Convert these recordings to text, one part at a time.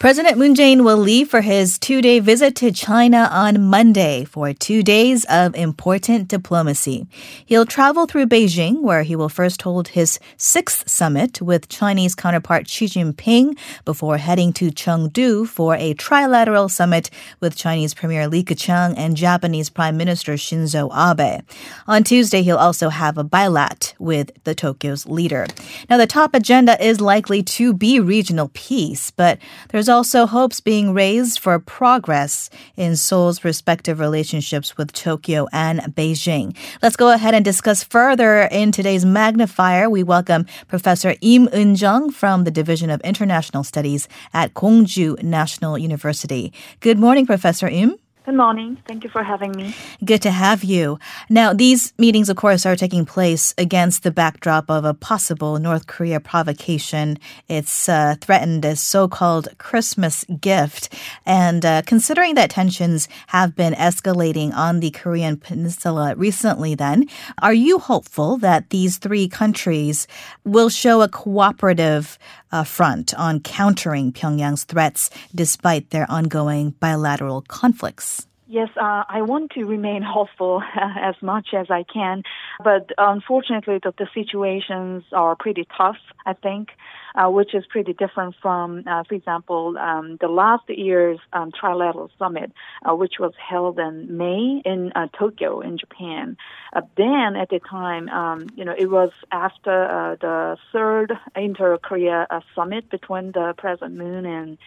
President Moon Jae-in will leave for his two-day visit to China on Monday for two days of important diplomacy. He'll travel through Beijing, where he will first hold his sixth summit with Chinese counterpart Xi Jinping before heading to Chengdu for a trilateral summit with Chinese Premier Li Keqiang and Japanese Prime Minister Shinzo Abe. On Tuesday, he'll also have a bilat with the Tokyo's leader. Now, the top agenda is likely to be regional peace, but there's also hopes being raised for progress in Seoul's respective relationships with Tokyo and Beijing. Let's go ahead and discuss further in today's magnifier. We welcome Professor Im Eun-jung from the Division of International Studies at Gongju National University. Good morning, Professor Im. Good morning. Thank you for having me. Good to have you. Now, these meetings, of course, are taking place against the backdrop of a possible North Korea provocation. It's uh, threatened as so-called Christmas gift. And uh, considering that tensions have been escalating on the Korean peninsula recently, then, are you hopeful that these three countries will show a cooperative uh, front on countering Pyongyang's threats despite their ongoing bilateral conflicts? Yes, uh, I want to remain hopeful as much as I can, but unfortunately, the, the situations are pretty tough. I think uh, which is pretty different from, uh, for example, um, the last year's um, trilateral summit, uh, which was held in May in uh, Tokyo in Japan. Uh, then at the time, um, you know, it was after the third inter-Korea summit between the President Moon and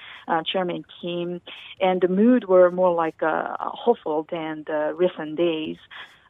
Chairman Kim, and the mood were more like hopeful than the recent days.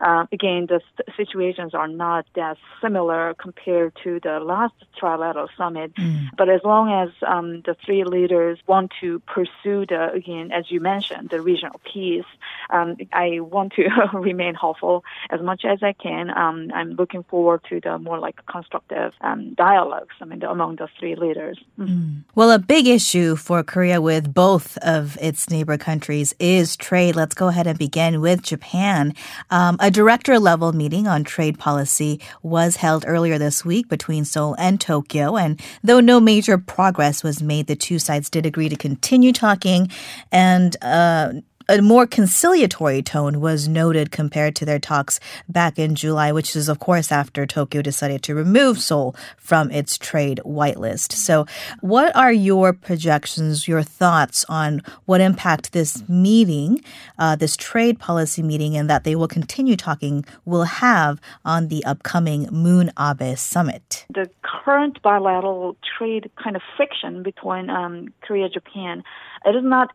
Uh, again, the st- situations are not that similar compared to the last trilateral summit. Mm. But as long as um, the three leaders want to pursue the, again, as you mentioned, the regional peace, um, I want to remain hopeful as much as I can. Um, I'm looking forward to the more like constructive um, dialogues I mean, the, among the three leaders. Mm. Mm. Well, a big issue for Korea with both of its neighbor countries is trade. Let's go ahead and begin with Japan. Um, a director level meeting on trade policy was held earlier this week between Seoul and Tokyo. And though no major progress was made, the two sides did agree to continue talking and uh, a more conciliatory tone was noted compared to their talks back in July, which is, of course, after Tokyo decided to remove Seoul from its trade whitelist. So, what are your projections, your thoughts on what impact this meeting, uh, this trade policy meeting, and that they will continue talking will have on the upcoming Moon Abe summit? The current bilateral trade kind of friction between um, Korea Japan it is not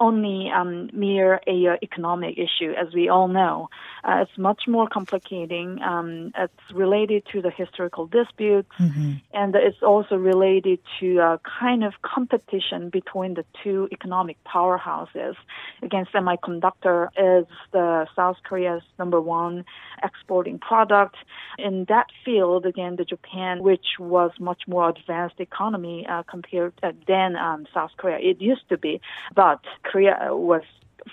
only um, mere a uh, economic issue, as we all know. Uh, it's much more complicating. Um, it's related to the historical disputes, mm-hmm. and it's also related to a kind of competition between the two economic powerhouses. Again, semiconductor is the South Korea's number one exporting product. In that field, again, the Japan, which was much more advanced economy uh, compared uh, than um, South Korea, it used to be, but Korea was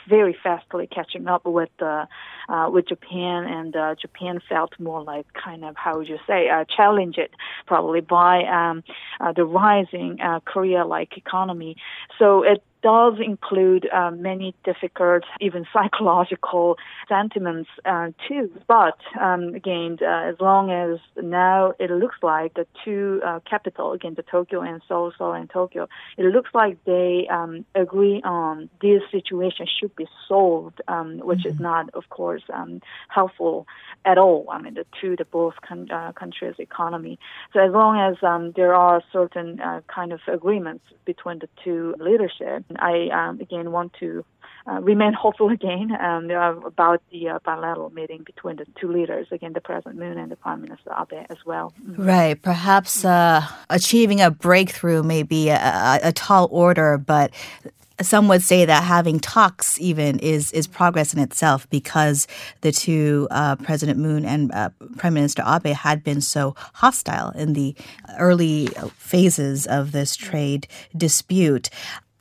very fastly catching up with uh, uh, with Japan, and uh, Japan felt more like kind of how would you say uh, challenged probably by um, uh, the rising uh, Korea-like economy. So it does include uh, many difficult, even psychological sentiments uh, too. But um, again, uh, as long as now it looks like the two uh, capital, again, the Tokyo and Seoul, Seoul and Tokyo, it looks like they um, agree on this situation should be solved, um, which mm-hmm. is not, of course, um, helpful at all. I mean, the two, the both con- uh, countries' economy. So as long as um, there are certain uh, kind of agreements between the two leadership, I um, again want to uh, remain hopeful again um, about the uh, bilateral meeting between the two leaders, again, the President Moon and the Prime Minister Abe as well. Mm-hmm. Right. Perhaps uh, achieving a breakthrough may be a, a, tall order, but some would say that having talks even is is progress in itself because the two uh, President Moon and uh, Prime Minister Abe had been so hostile in the early phases of this trade dispute.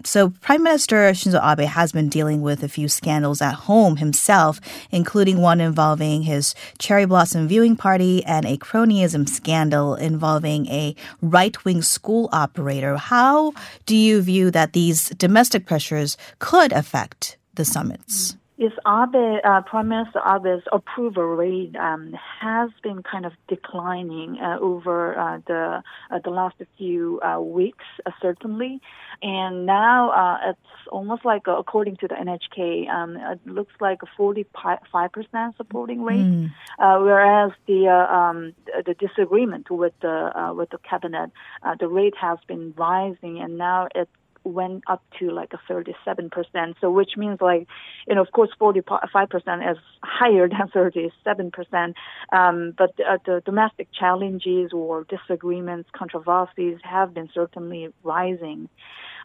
So Prime Minister Shinzo Abe has been dealing with a few scandals at home himself, including one involving his cherry blossom viewing party and a cronyism scandal involving a right-wing school operator. How do you view that these domestic pressures could affect the summits? Yes, Abe, uh, Prime Minister Abe's approval rate um, has been kind of declining uh, over uh, the uh, the last few uh, weeks, uh, certainly, and now it's almost like, according to the NHK, um, it looks like a 45 percent supporting rate, mm. whereas the um, the disagreement with the with the cabinet, the rate has been rising, and now it went up to like a 37%. So which means like, you know, of course, 45% is higher than 37%. Um, but uh, the domestic challenges or disagreements, controversies have been certainly rising.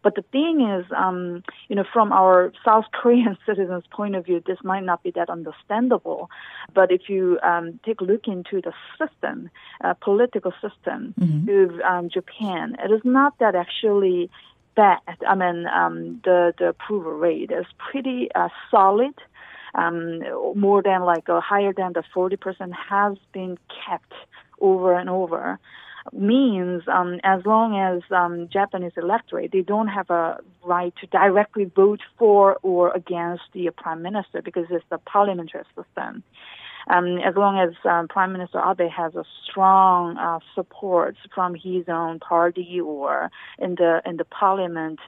But the thing is, um, you know, from our South Korean citizens' point of view, this might not be that understandable. But if you um, take a look into the system, uh, political system mm-hmm. of um, Japan, it is not that actually bad. I mean, um, the the approval rate is pretty uh, solid. Um, more than like uh, higher than the 40% has been kept over and over means um, as long as um, Japanese electorate they don't have a right to directly vote for or against the prime minister because it's the parliamentary system. Um, as long as um, Prime Minister Abe has a strong uh, support from his own party or in the in the parliament,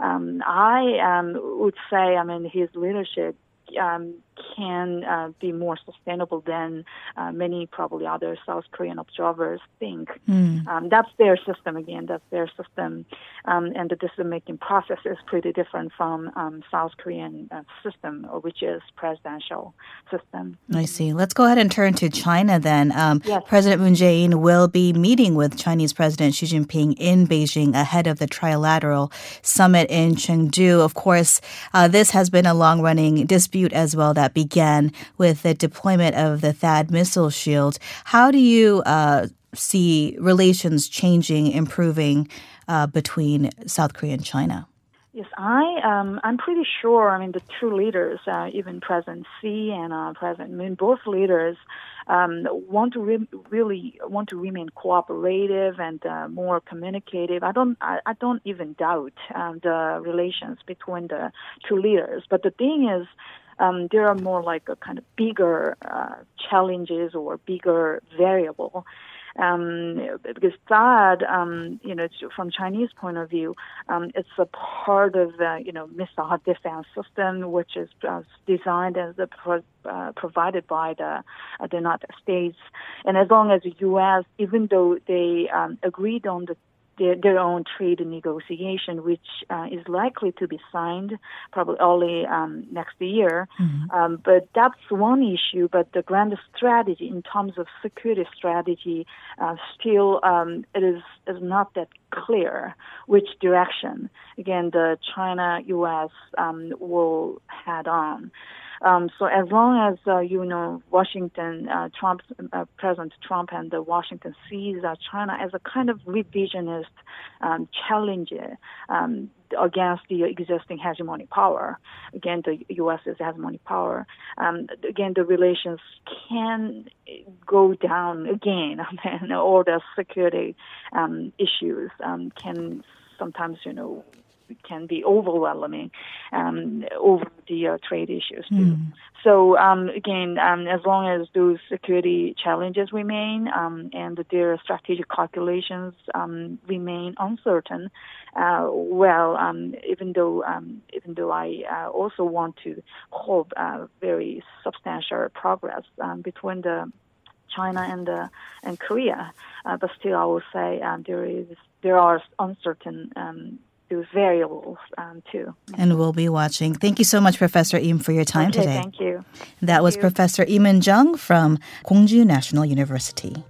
um, I um, would say, I mean, his leadership um, can uh, be more sustainable than uh, many probably other South Korean observers think. Mm. Um, that's their system again. That's their system, um, and the decision-making process is pretty different from um, South Korean uh, system, which is presidential system. I see. Let's go ahead and turn to China then. Um, yes. President Moon Jae-in will be meeting with Chinese President Xi Jinping in Beijing ahead of the trilateral summit in Chengdu. Of course, uh, this has been a long-running dispute as well that began with the deployment of the THAAD missile shield. How do you uh, see relations changing, improving uh, between South Korea and China? Yes, I um, I'm pretty sure. I mean, the two leaders, uh, even President Xi and uh, President Moon, both leaders um, want to re- really want to remain cooperative and uh, more communicative. I don't I, I don't even doubt um, the relations between the two leaders. But the thing is, um, there are more like a kind of bigger uh, challenges or bigger variable. Um, because that, um, you know, from Chinese point of view, um, it's a part of the, you know, missile defense system, which is uh, designed as the pro- uh, provided by the uh, the United States. And as long as the U.S., even though they um, agreed on the their, their own trade negotiation, which uh, is likely to be signed probably early um, next year. Mm-hmm. Um, but that's one issue. But the grand strategy in terms of security strategy, uh, still um, it is is not that clear which direction again the China U.S. Um, will head on. Um, so as long as uh, you know Washington, uh, Trump, uh, President Trump, and the Washington sees China as a kind of revisionist um, challenger um, against the existing hegemonic power. Again, the U.S. is hegemonic power. Um, again, the relations can go down again, and all the security um, issues um, can sometimes, you know, can be overwhelming um, over the uh, trade issues too. Mm. So um, again, um, as long as those security challenges remain um, and their strategic calculations um, remain uncertain, uh, well, um, even though even though I uh, also want to hope uh, very substantial progress between the China and uh, and Korea, uh, but still I will say um, there is there are uncertain um, those variables um, too. And we'll be watching. Thank you so much, Professor Im, for your time okay, today. Thank you. That thank was you. Professor Im Jung from Gwangju National University.